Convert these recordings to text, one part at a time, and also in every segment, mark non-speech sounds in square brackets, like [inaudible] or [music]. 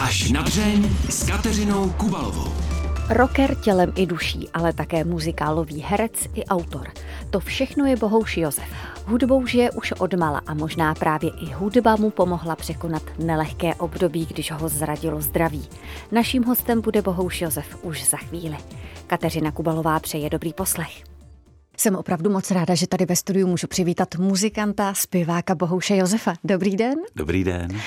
Až na dřeň s Kateřinou Kubalovou. Rocker tělem i duší, ale také muzikálový herec i autor. To všechno je Bohouš Josef. Hudbou žije už odmala a možná právě i hudba mu pomohla překonat nelehké období, když ho zradilo zdraví. Naším hostem bude Bohouš Josef už za chvíli. Kateřina Kubalová přeje dobrý poslech. Jsem opravdu moc ráda, že tady ve studiu můžu přivítat muzikanta, zpěváka Bohouše Josefa. Dobrý den. Dobrý den.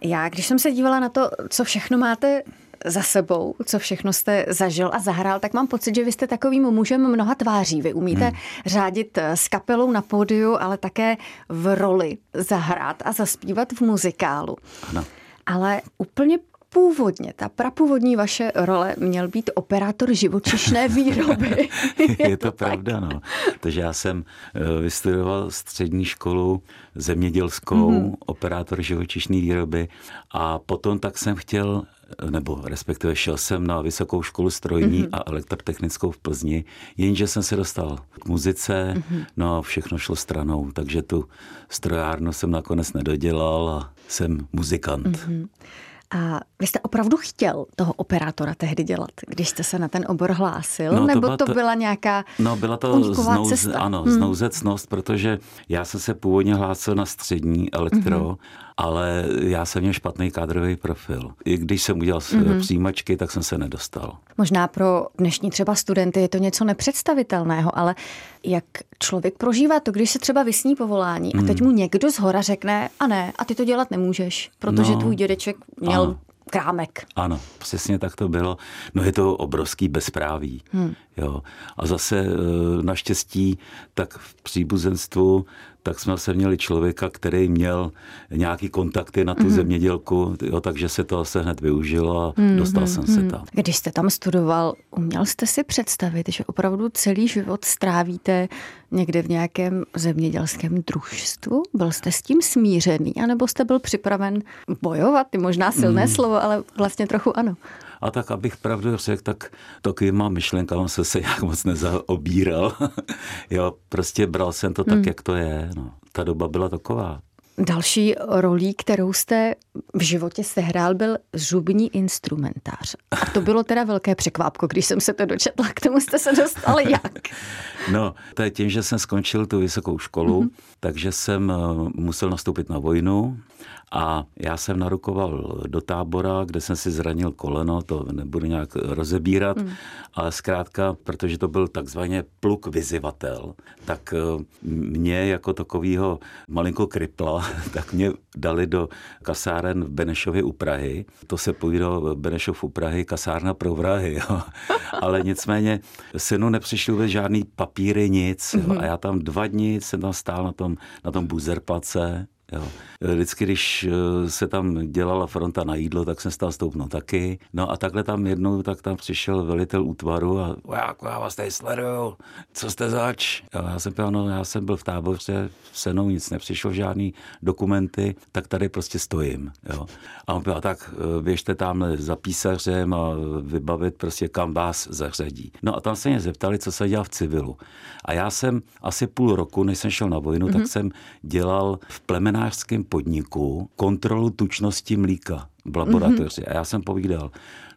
Já, když jsem se dívala na to, co všechno máte za sebou, co všechno jste zažil a zahrál, tak mám pocit, že vy jste takovým mužem mnoha tváří. Vy umíte hmm. řádit s kapelou na pódiu, ale také v roli zahrát a zaspívat v muzikálu. Ano. Ale úplně původně, ta prapůvodní vaše role měl být operátor živočišné [laughs] výroby. je, je to, pravda, no. Takže já jsem eh, vystudoval střední školu zemědělskou, mm-hmm. operátor živočišné výroby a potom tak jsem chtěl nebo respektive šel jsem na vysokou školu strojní mm-hmm. a elektrotechnickou v Plzni, jenže jsem se dostal k muzice, mm-hmm. no a všechno šlo stranou, takže tu strojárnu jsem nakonec nedodělal a jsem muzikant. Mm-hmm. A vy jste opravdu chtěl toho operátora tehdy dělat, když jste se na ten obor hlásil? No, nebo to, to byla nějaká No byla to znouz, cesta? ano, hmm. znouzecnost, protože já jsem se původně hlásil na střední elektro, hmm ale já jsem měl špatný kádrový profil. I když jsem udělal mm-hmm. přijímačky, tak jsem se nedostal. Možná pro dnešní třeba studenty je to něco nepředstavitelného, ale jak člověk prožívá to, když se třeba vysní povolání mm. a teď hmm. mu někdo z hora řekne, a ne, a ty to dělat nemůžeš, protože no, tvůj dědeček měl ano krámek. Ano, přesně tak to bylo. No je to obrovský bezpráví. Hmm. Jo. A zase e, naštěstí tak v příbuzenstvu tak jsme se měli člověka, který měl nějaký kontakty na tu mm-hmm. zemědělku, jo, takže se to se hned využilo a mm-hmm. dostal jsem se mhm. tam. Když jste tam studoval, uměl jste si představit, že opravdu celý život strávíte někde v nějakém zemědělském družstvu? Byl jste s tím smířený, anebo jste byl připraven bojovat? Ty možná silné mm. slovo, ale vlastně trochu ano. A tak, abych pravdu řekl, tak takovýma myšlenkama se se nějak moc nezaobíral. [laughs] jo, prostě bral jsem to tak, hmm. jak to je. No. Ta doba byla taková. Další rolí, kterou jste v životě sehrál, byl zubní instrumentář. A to bylo teda velké překvápko, když jsem se to dočetla. K tomu jste se dostali [laughs] jak? No, to je tím, že jsem skončil tu vysokou školu, mm-hmm. takže jsem eh, musel nastoupit na vojnu a já jsem narukoval do tábora, kde jsem si zranil koleno, to nebudu nějak rozebírat, mm. ale zkrátka, protože to byl takzvaně pluk vyzivatel, tak eh, mě jako takového malinko kripla, [laughs] tak mě dali do kasáren v Benešově u Prahy. To se povídalo Benešov u Prahy, kasárna pro vrahy. [laughs] Jo. Ale nicméně synu nepřišly vůbec žádný papíry, nic. Jo. Mm-hmm. A já tam dva dny jsem tam stál na tom, na tom buzerplace Jo. Vždycky, když eh, se tam dělala fronta na jídlo, tak jsem stál stoupnout taky. No a takhle tam jednou, tak tam přišel velitel útvaru a vojáku, já vás tady sleduju, co jste zač? Jo, já jsem byl, no, já jsem byl v táboře, se mnou nic nepřišlo, žádný dokumenty, tak tady prostě stojím. Jo. A on byl, tak eh, běžte tam za písařem a vybavit prostě kam vás zařadí. No a tam se mě zeptali, co se dělá v civilu. A já jsem asi půl roku, než jsem šel na vojnu, mm-hmm. tak mhm. jsem dělal v plemenářském podniku kontrolu tučnosti mlíka v laboratoři. Mm-hmm. A já jsem povídal,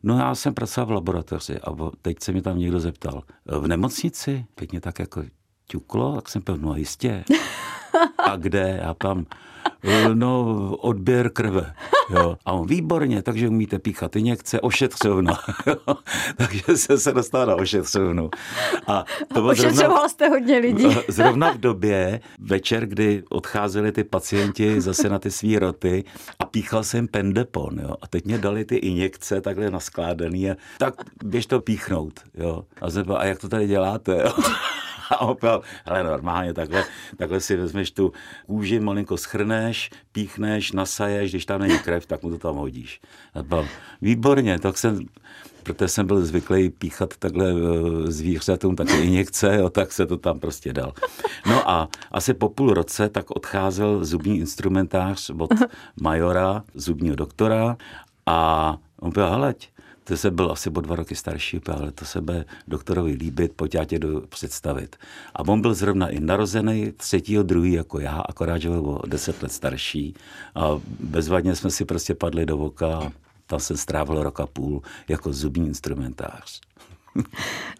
no já jsem pracoval v laboratoři a teď se mi tam někdo zeptal, v nemocnici? Teď mě tak jako ťuklo, tak jsem byl, no jistě. [laughs] A kde? Já tam, no odběr krve. Jo. A on, výborně, takže umíte píchat injekce, ošetřovna. [laughs] takže jsem se dostal na ošetřovnu. A to bylo zrovna, jste hodně lidí. [laughs] zrovna v době, večer, kdy odcházeli ty pacienti zase na ty svý roty a píchal jsem pendepon. Jo. A teď mě dali ty injekce takhle naskládaný a tak běž to píchnout. Jo. A, jsem, a jak to tady děláte? [laughs] Jo. A opět, ale normálně takhle, takhle si vezmeš tu kůži, malinko schrneš, píchneš, nasaješ, když tam není krev, tak mu to tam hodíš. A byl, výborně, tak jsem, protože jsem byl zvyklý píchat takhle e, zvířatům také injekce, jo, tak se to tam prostě dal. No a asi po půl roce tak odcházel zubní instrumentář od [laughs] majora, zubního doktora a on byl, hleď, to se byl asi o dva roky starší, ale to se bude doktorovi líbit, pojď já tě do představit. A on byl zrovna i narozený třetího, druhý jako já, akorát, že byl o deset let starší. A bezvadně jsme si prostě padli do voka tam jsem strávil rok a půl jako zubní instrumentář. [laughs]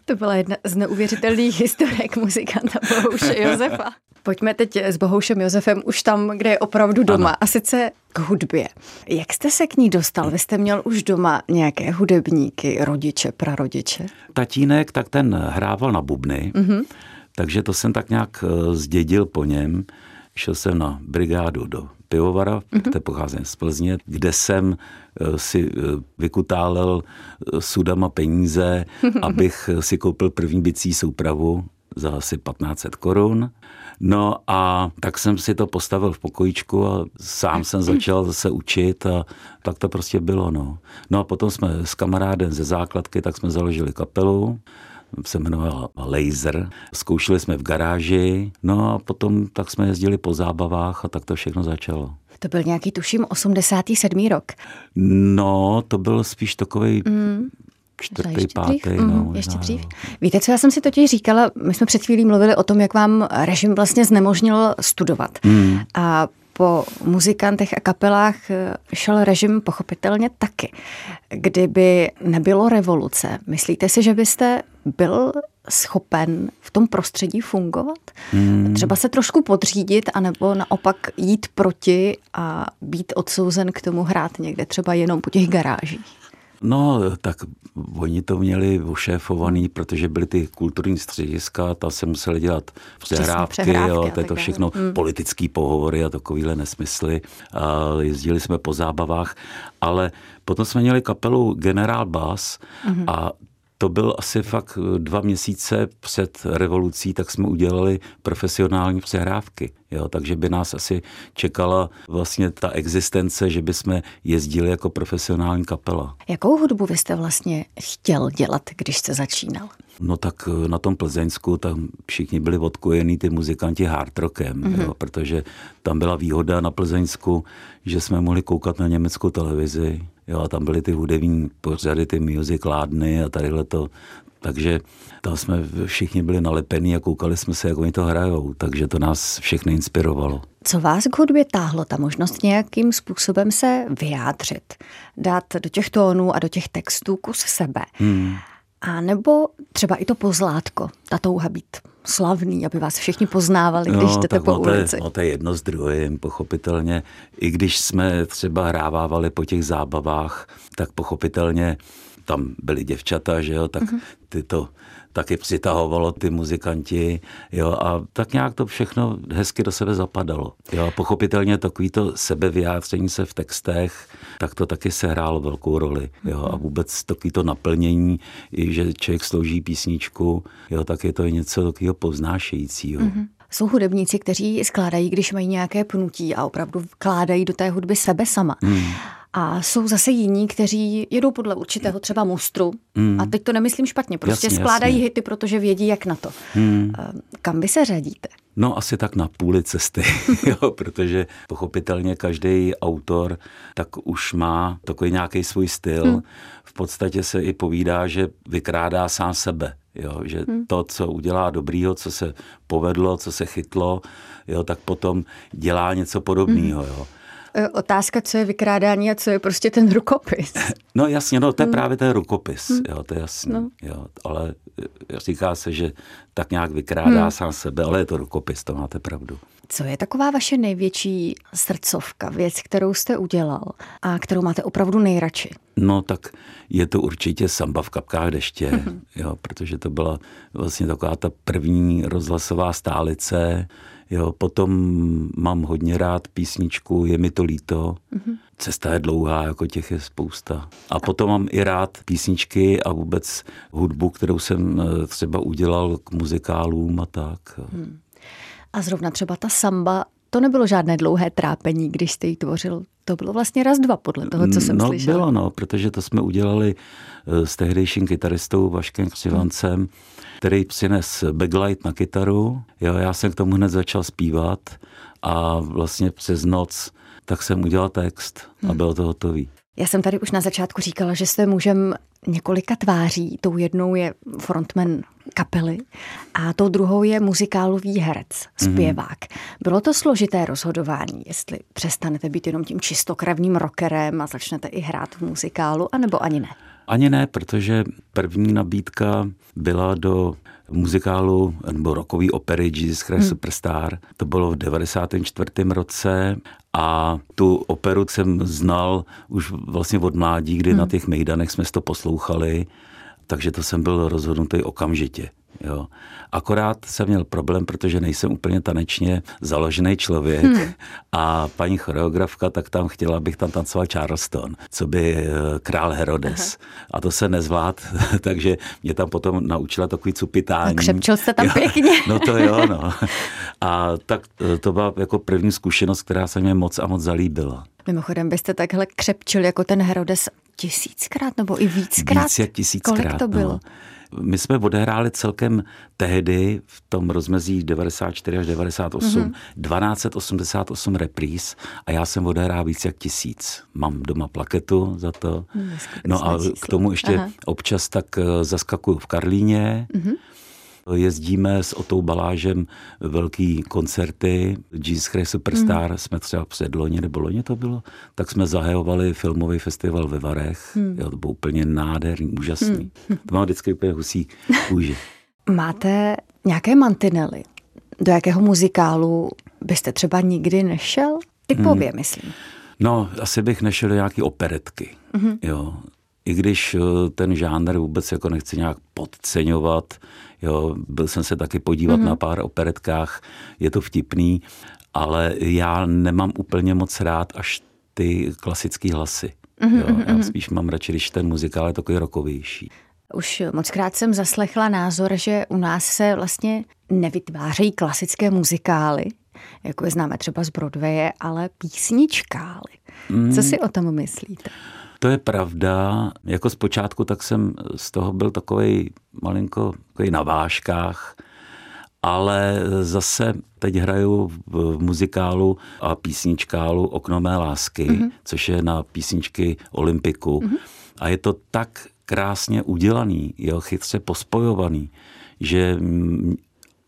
To byla jedna z neuvěřitelných historek muzikanta Bohouše Josefa. Pojďme teď s Bohoušem Josefem už tam, kde je opravdu doma, ano. a sice k hudbě. Jak jste se k ní dostal? Vy jste měl už doma nějaké hudebníky, rodiče, prarodiče? Tatínek, tak ten hrával na bubny, mm-hmm. takže to jsem tak nějak eh, zdědil po něm. Šel jsem na brigádu do pivovara, mm-hmm. kde pocházím z Plzně, kde jsem eh, si eh, vykutálel sudama peníze, [laughs] abych si koupil první bicí soupravu za asi 1500 korun. No a tak jsem si to postavil v pokojičku a sám jsem [clears throat] začal se učit a tak to prostě bylo. No, no a potom jsme s kamarádem ze základky, tak jsme založili kapelu se jmenovala Laser. Zkoušeli jsme v garáži, no a potom tak jsme jezdili po zábavách a tak to všechno začalo. To byl nějaký, tuším, 87. rok. No, to byl spíš takový mm čtvrtý, pátý. Mm, no, ještě dřív. Víte, co já jsem si totiž říkala, my jsme před chvílí mluvili o tom, jak vám režim vlastně znemožnil studovat. Mm. A po muzikantech a kapelách eh, šel režim pochopitelně taky. Kdyby nebylo revoluce, myslíte si, že byste byl schopen v tom prostředí fungovat? Hmm. Třeba se trošku podřídit, anebo naopak jít proti a být odsouzen k tomu hrát někde, třeba jenom po těch garážích? No, tak oni to měli ošéfovaný, protože byly ty kulturní střediska, tam se museli dělat přehrávky, přehrávky jo, to je to všechno hmm. politický pohovory a takovýhle nesmysly. A jezdili jsme po zábavách, ale potom jsme měli kapelu Generál Bass hmm. a to byl asi fakt dva měsíce před revolucí, tak jsme udělali profesionální přehrávky. Jo, takže by nás asi čekala vlastně ta existence, že by jsme jezdili jako profesionální kapela. Jakou hudbu vy jste vlastně chtěl dělat, když jste začínal? No tak na tom Plzeňsku tam všichni byli odkojení ty muzikanti hard rockem, mm-hmm. jo, protože tam byla výhoda na Plzeňsku, že jsme mohli koukat na německou televizi, Jo, a tam byly ty hudební pořady, ty music ládny a tadyhle to. Takže tam jsme všichni byli nalepení a koukali jsme se, jak oni to hrajou. Takže to nás všechny inspirovalo. Co vás k hudbě táhlo? Ta možnost nějakým způsobem se vyjádřit, dát do těch tónů a do těch textů kus sebe. Hmm. A nebo třeba i to pozlátko, ta touha být slavný, aby vás všichni poznávali, když no, jdete po ulici. No, to je jedno z druhým, pochopitelně. I když jsme třeba hrávávali po těch zábavách, tak pochopitelně tam byly děvčata, že jo, tak uh-huh. ty to taky přitahovalo ty muzikanti, jo, a tak nějak to všechno hezky do sebe zapadalo. Jo, a pochopitelně takový to sebevyjádření se v textech, tak to taky se hrálo velkou roli, jo, a vůbec takový to naplnění, i že člověk slouží písničku, jo, tak je to něco takového povznášejícího. Mm-hmm. Jsou hudebníci, kteří skládají, když mají nějaké pnutí a opravdu vkládají do té hudby sebe sama. Hmm. A jsou zase jiní, kteří jedou podle určitého třeba mustru. Hmm. A teď to nemyslím špatně, prostě jasně, skládají jasně. hity, protože vědí, jak na to. Hmm. Kam vy se řadíte? No asi tak na půli cesty, [laughs] jo, protože pochopitelně každý autor tak už má takový nějaký svůj styl. Hmm. V podstatě se i povídá, že vykrádá sám sebe. Jo, že hmm. to, co udělá dobrýho, co se povedlo, co se chytlo, jo, tak potom dělá něco podobného. Hmm. Jo. E, otázka, co je vykrádání a co je prostě ten rukopis. No jasně, no to je hmm. právě ten rukopis, hmm. jo, to je jasný, no. jo, ale e, říká se, že tak nějak vykrádá hmm. sám sebe, ale je to rukopis, to máte pravdu. Co je taková vaše největší srdcovka, věc, kterou jste udělal a kterou máte opravdu nejradši? No tak je to určitě samba v kapkách deště, mm-hmm. jo, protože to byla vlastně taková ta první rozhlasová stálice. Jo, potom mám hodně rád písničku Je mi to líto. Mm-hmm. Cesta je dlouhá, jako těch je spousta. A potom mám i rád písničky a vůbec hudbu, kterou jsem eh, třeba udělal k muzikálům a tak. Hmm. A zrovna třeba ta samba, to nebylo žádné dlouhé trápení, když jste ji tvořil. To bylo vlastně raz dva, podle toho, co jsem no, slyšel. bylo, no, protože to jsme udělali eh, s tehdejším kytaristou Vaškem Křivancem, hmm. který přines backlight na kytaru. Jo, já jsem k tomu hned začal zpívat a vlastně přes noc tak jsem udělal text a hmm. bylo to hotový. Já jsem tady už na začátku říkala, že jste mužem několika tváří. Tou jednou je frontman kapely a tou druhou je muzikálový herec, mhm. zpěvák. Mm. Bylo to složité rozhodování, jestli přestanete být jenom tím čistokrevným rockerem a začnete i hrát v muzikálu, anebo ani ne? Ani ne, protože první nabídka byla do muzikálu nebo rokový opery Jesus Christ hmm. Superstar. To bylo v 94. roce a tu operu jsem znal už vlastně od mládí, kdy hmm. na těch mejdanech jsme to poslouchali, takže to jsem byl rozhodnutý okamžitě. Jo. Akorát jsem měl problém, protože nejsem úplně tanečně založený člověk hmm. a paní choreografka tak tam chtěla, abych tam tancoval Charleston, co by eh, král Herodes. Aha. A to se nezvlád, [laughs] takže mě tam potom naučila takový cupitání. A křepčil jste tam jo, pěkně. [laughs] No to jo, no. [laughs] A tak eh, to byla jako první zkušenost, která se mě moc a moc zalíbila. Mimochodem byste takhle křepčil jako ten Herodes tisíckrát nebo i víckrát? Víc jak tisíckrát. Kolik to bylo? No. My jsme odehráli celkem tehdy v tom rozmezí 94 až 98 mm-hmm. 1288 repríz a já jsem odehrál víc jak tisíc. Mám doma plaketu za to. No a k tomu ještě Aha. občas tak eh, zaskakuju v Karlíně. Mm-hmm Jezdíme s Otou Balážem velký koncerty, Jesus Christ Superstar, mm. jsme třeba před loni, nebo loni to bylo, tak jsme zahajovali filmový festival ve Varech. Mm. Jo, to bylo úplně nádherný, úžasný. Mm. To má vždycky úplně husí kůži. [laughs] Máte nějaké mantinely? Do jakého muzikálu byste třeba nikdy nešel? Typově, mm. myslím. No, asi bych nešel do nějaký operetky. Mm-hmm. Jo. I když eh, ten žánr vůbec jako nechci nějak podceňovat, Jo, byl jsem se taky podívat mm-hmm. na pár operetkách, je to vtipný, ale já nemám úplně moc rád až ty klasické hlasy. Mm-hmm. Jo, já mhm. spíš mám radši, když ten muzikál je takový rokovější. Už mockrát jsem zaslechla názor, že u nás se vlastně nevytvářejí klasické muzikály, jako je známe třeba z Broadwaye, ale písničkály. Mm. Co si o tom myslíte? To je pravda. Jako zpočátku tak jsem z toho byl takový malinko takový na váškách, ale zase teď hraju v muzikálu a písničkálu Okno mé lásky, mm-hmm. což je na písničky Olympiku. Mm-hmm. A je to tak krásně udělaný, jo, chytře pospojovaný, že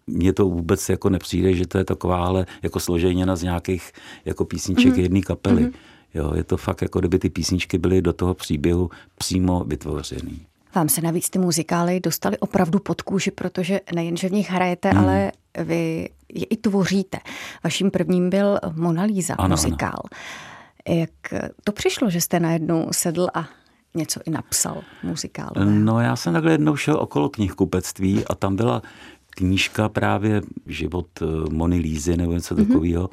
mně to vůbec jako nepřijde, že to je takováhle jako složeněna z nějakých jako písniček mm-hmm. jedné kapely. Mm-hmm. Jo, je to fakt, jako kdyby ty písničky byly do toho příběhu přímo vytvořený. Vám se navíc ty muzikály dostaly opravdu pod kůži, protože nejenže v nich hrajete, hmm. ale vy je i tvoříte. Vaším prvním byl Mona Lisa ano, muzikál. Ano. Jak to přišlo, že jste najednou sedl a něco i napsal muzikál? No já jsem takhle jednou šel okolo knihkupectví a tam byla knížka právě Život eh, Mony Lízy nebo něco mm-hmm. takového.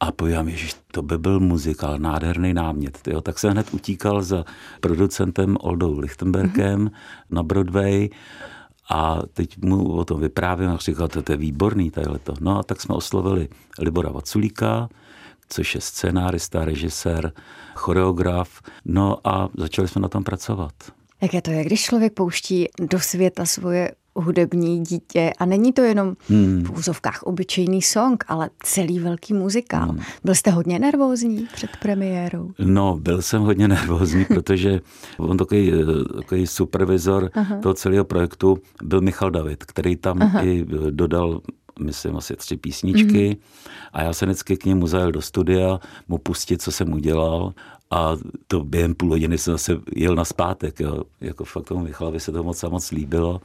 A povídám, že to by byl muzikál, nádherný námět. Jo. Tak se hned utíkal za producentem Oldou Lichtenbergem mm-hmm. na Broadway a teď mu o tom vyprávím a říkal, to je výborný to. No a tak jsme oslovili Libora Vaculíka, což je scénárista, režisér, choreograf, no a začali jsme na tom pracovat. Jaké to je, když člověk pouští do světa svoje hudební dítě a není to jenom hmm. v úzovkách obyčejný song, ale celý velký muzikál. Hmm. Byl jste hodně nervózní před premiérou? No, byl jsem hodně nervózní, [laughs] protože on takový, takový supervizor Aha. toho celého projektu byl Michal David, který tam Aha. i dodal myslím, asi tři písničky. Mm. A já se vždycky k němu zajel do studia, mu pustit, co jsem udělal. A to během půl hodiny jsem zase jel na zpátek. Jo. Jako fakt tomu Michalovi se to moc a moc líbilo.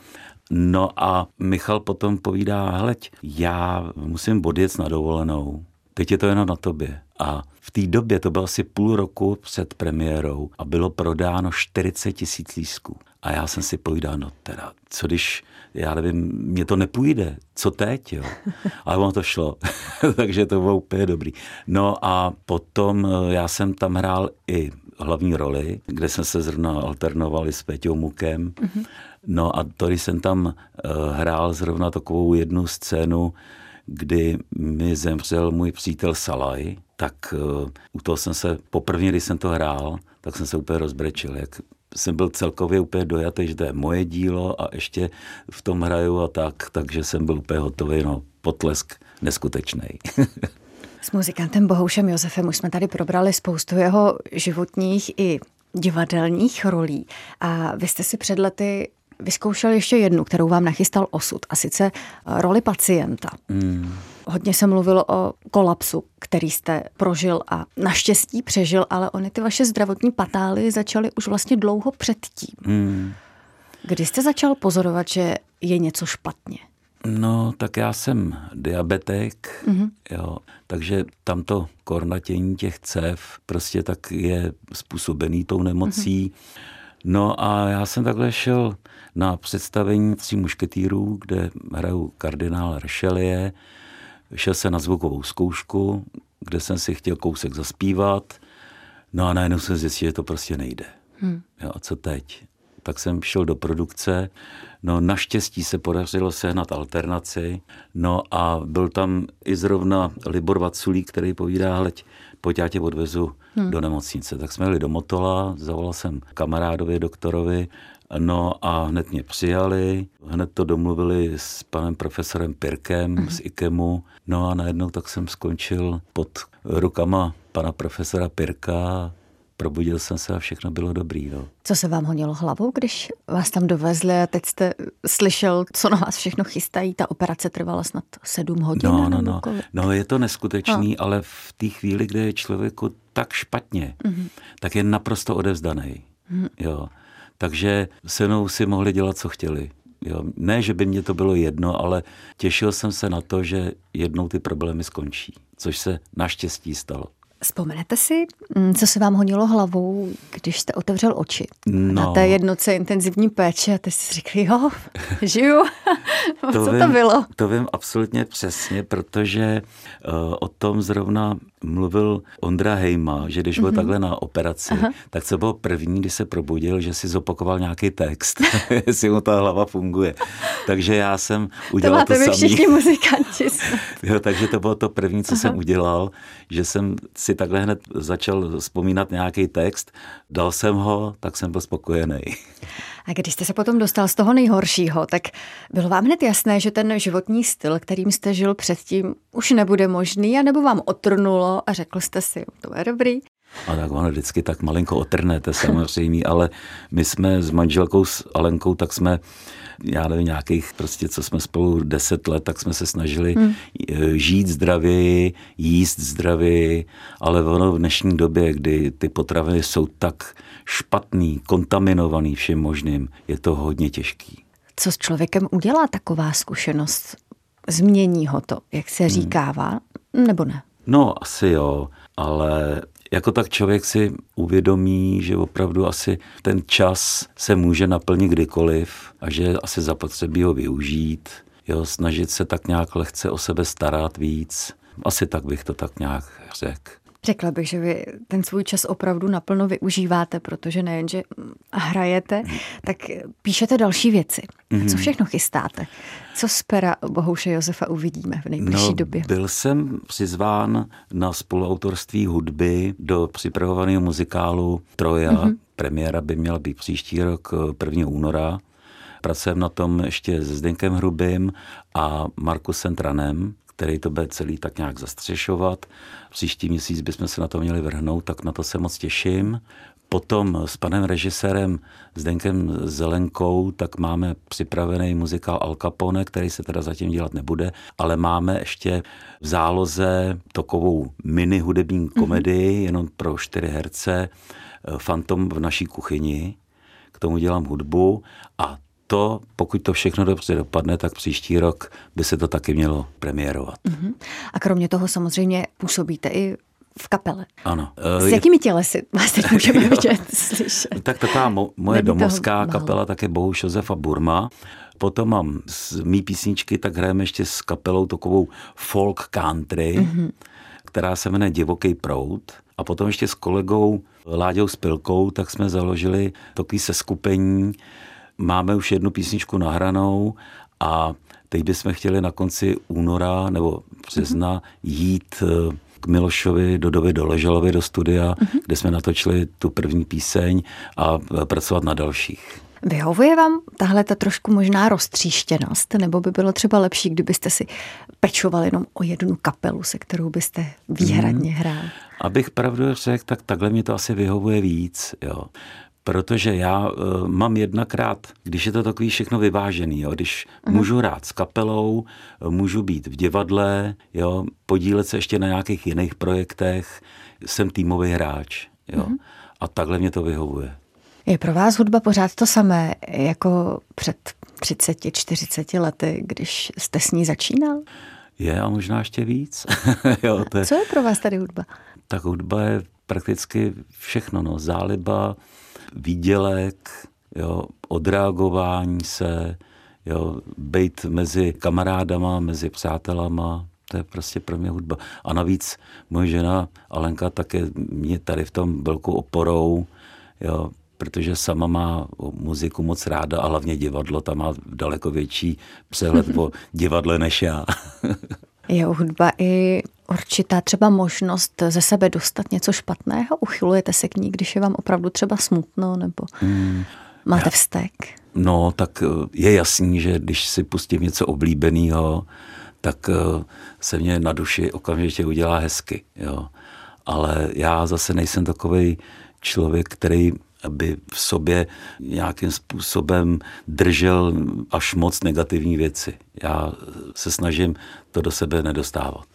No a Michal potom povídá, hleď, já musím odjet na dovolenou, teď je to jenom na tobě. A v té době, to bylo asi půl roku před premiérou a bylo prodáno 40 tisíc lísků. A já jsem si povídal, no teda, co když, já nevím, mě to nepůjde, co teď, jo. [laughs] Ale ono to šlo, [laughs] takže to bylo úplně dobrý. No a potom eh, já jsem tam hrál i hlavní roli, kde jsme se zrovna alternovali s Peťou Mukem. Mm-hmm. No a to, když jsem tam uh, hrál zrovna takovou jednu scénu, kdy mi zemřel můj přítel Salaj, tak uh, u toho jsem se, poprvé, když jsem to hrál, tak jsem se úplně rozbrečil, jak jsem byl celkově úplně dojatý, že to je moje dílo a ještě v tom hraju a tak, takže jsem byl úplně hotový, no potlesk neskutečný. [laughs] S muzikantem Bohoušem Josefem už jsme tady probrali spoustu jeho životních i divadelních rolí. A vy jste si před lety vyzkoušel ještě jednu, kterou vám nachystal osud, a sice roli pacienta. Mm. Hodně se mluvilo o kolapsu, který jste prožil a naštěstí přežil, ale ony ty vaše zdravotní patály začaly už vlastně dlouho předtím. Mm. Kdy jste začal pozorovat, že je něco špatně? No, tak já jsem diabetik, mm-hmm. jo, takže tamto kornatění těch cev prostě tak je způsobený tou nemocí. Mm-hmm. No a já jsem takhle šel na představení tří mušketýrů, kde hraju kardinál Richelieu. Šel jsem na zvukovou zkoušku, kde jsem si chtěl kousek zaspívat. No a najednou jsem zjistil, že to prostě nejde. Hmm. Jo, a co teď? Tak jsem šel do produkce, No naštěstí se podařilo sehnat alternaci, no a byl tam i zrovna Libor Vaculík, který povídá, hleď, pojď já tě odvezu hmm. do nemocnice. Tak jsme jeli do Motola, zavolal jsem kamarádovi, doktorovi, No a hned mě přijali, hned to domluvili s panem profesorem Pirkem mm. z IKEMu. No a najednou tak jsem skončil pod rukama pana profesora Pirka probudil jsem se a všechno bylo dobrý. No. Co se vám honilo hlavou, když vás tam dovezli a teď jste slyšel, co na vás všechno chystají? Ta operace trvala snad sedm hodin. No, no, no. no je to neskutečný, no. ale v té chvíli, kdy je člověku tak špatně, mm-hmm. tak je naprosto odevzdaný. Mm-hmm. Jo. Takže se mnou si mohli dělat, co chtěli. Jo. Ne, že by mě to bylo jedno, ale těšil jsem se na to, že jednou ty problémy skončí, což se naštěstí stalo. Vzpomenete si, mm, co se vám honilo hlavou, když jste otevřel oči no. na té jednoce intenzivní péče a ty jsi řekli, jo, [laughs] žiju. [laughs] to co vím, to bylo? To vím absolutně přesně, protože uh, o tom zrovna mluvil Ondra Hejma, že když byl mm-hmm. takhle na operaci, Aha. tak co bylo první, když se probudil, že si zopakoval nějaký text, [laughs] jestli mu ta hlava funguje. Takže já jsem udělal to, to samý. všichni muzikanti. jo, takže to bylo to první, co Aha. jsem udělal, že jsem si takhle hned začal vzpomínat nějaký text, dal jsem ho, tak jsem byl spokojený. A když jste se potom dostal z toho nejhoršího, tak bylo vám hned jasné, že ten životní styl, kterým jste žil předtím, už nebude možný, anebo vám otrnulo a řekl jste si, to je dobrý? A tak ono vždycky tak malinko otrnete samozřejmě, ale my jsme s manželkou s Alenkou, tak jsme já nevím, nějakých prostě, co jsme spolu deset let, tak jsme se snažili hmm. žít zdravěji, jíst zdravěji, ale ono v dnešní době, kdy ty potraviny jsou tak špatný, kontaminovaný všem možným, je to hodně těžký. Co s člověkem udělá taková zkušenost? Změní ho to, jak se hmm. říkává, nebo ne? No, asi jo, ale jako tak člověk si uvědomí, že opravdu asi ten čas se může naplnit kdykoliv a že asi zapotřebí ho využít, jo, snažit se tak nějak lehce o sebe starat víc. Asi tak bych to tak nějak řekl. Řekla bych, že vy ten svůj čas opravdu naplno využíváte, protože nejenže hrajete, tak píšete další věci. Mm. Co všechno chystáte? Co z pera Bohouše Josefa uvidíme v nejbližší no, době? Byl jsem přizván na spoluautorství hudby do připravovaného muzikálu Troja. Mm-hmm. Premiéra by měla být příští rok 1. února. Pracujeme na tom ještě se Zdenkem Hrubým a Markusem Tranem který to bude celý tak nějak zastřešovat. Příští měsíc bychom se na to měli vrhnout, tak na to se moc těším. Potom s panem režisérem Zdenkem Zelenkou, tak máme připravený muzikál Al Capone, který se teda zatím dělat nebude, ale máme ještě v záloze takovou mini hudební mhm. komedii, mm-hmm. jenom pro čtyři herce, Fantom v naší kuchyni. K tomu dělám hudbu a to, pokud to všechno dobře dopadne, tak příští rok by se to taky mělo premiérovat. Uh-huh. A kromě toho samozřejmě působíte i v kapele. Ano. S jakými tělesy vás teď [laughs] můžeme vidět, slyšet? Tak taková mo- moje Není domovská kapela, tak je Bohuš Josefa Burma. Potom mám z mý písničky, tak hrajeme ještě s kapelou takovou folk country, mm-hmm. která se jmenuje Divoký prout. A potom ještě s kolegou Láďou Spilkou, tak jsme založili takový seskupení, Máme už jednu písničku nahranou a teď bychom chtěli na konci února nebo března jít eh, k Milošovi Dodovi Doležalovi do studia, uh-huh. kde jsme natočili tu první píseň a eh, pracovat na dalších. Vyhovuje vám tahle ta trošku možná roztříštěnost, nebo by bylo třeba lepší, kdybyste si pečoval jenom o jednu kapelu, se kterou byste výhradně hrál? Abych pravdu řekl, tak takhle mě to asi vyhovuje víc. Jo protože já uh, mám jednakrát, když je to takový všechno vyvážený, jo, když uh-huh. můžu hrát s kapelou, můžu být v divadle, jo, podílet se ještě na nějakých jiných projektech, jsem týmový hráč. Jo, uh-huh. A takhle mě to vyhovuje. Je pro vás hudba pořád to samé jako před 30-40 lety, když jste s ní začínal? Je a možná ještě víc. [laughs] jo, to je... Co je pro vás tady hudba? Tak hudba je prakticky všechno. No. Záliba, výdělek, jo, odreagování se, jo, být mezi kamarádama, mezi přátelama, to je prostě pro mě hudba. A navíc moje žena Alenka také mě tady v tom velkou oporou, jo, protože sama má muziku moc ráda a hlavně divadlo, tam má daleko větší přehled o [laughs] divadle než já. Je hudba i určitá třeba možnost ze sebe dostat něco špatného? Uchylujete se k ní, když je vám opravdu třeba smutno nebo mm, máte já, vztek? No, tak eh, je jasný, že když si pustím něco oblíbeného, tak eh, se mě na duši okamžitě udělá hezky. Jo. Ale já zase nejsem takový člověk, který by v sobě nějakým způsobem držel až moc negativní věci. Já se snažím to do sebe nedostávat.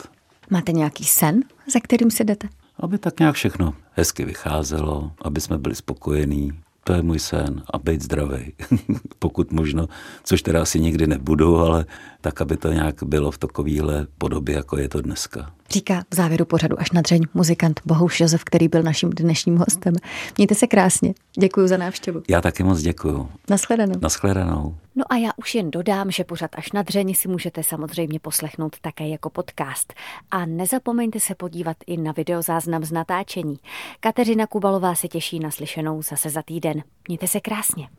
Máte nějaký sen, za kterým si jdete? Aby tak nějak všechno hezky vycházelo, aby jsme byli spokojení, to je můj sen a být zdravý, [laughs] pokud možno, což teda asi nikdy nebudu, ale tak, aby to nějak bylo v takovéhle podobě, jako je to dneska. Říká v závěru pořadu až na dřeň muzikant Bohuš Josef, který byl naším dnešním hostem. Mějte se krásně. Děkuji za návštěvu. Já taky moc děkuji. Naschledanou. Naschledanou. No a já už jen dodám, že pořad až na dřeň si můžete samozřejmě poslechnout také jako podcast. A nezapomeňte se podívat i na videozáznam z natáčení. Kateřina Kubalová se těší na slyšenou zase za týden. Mějte se krásně.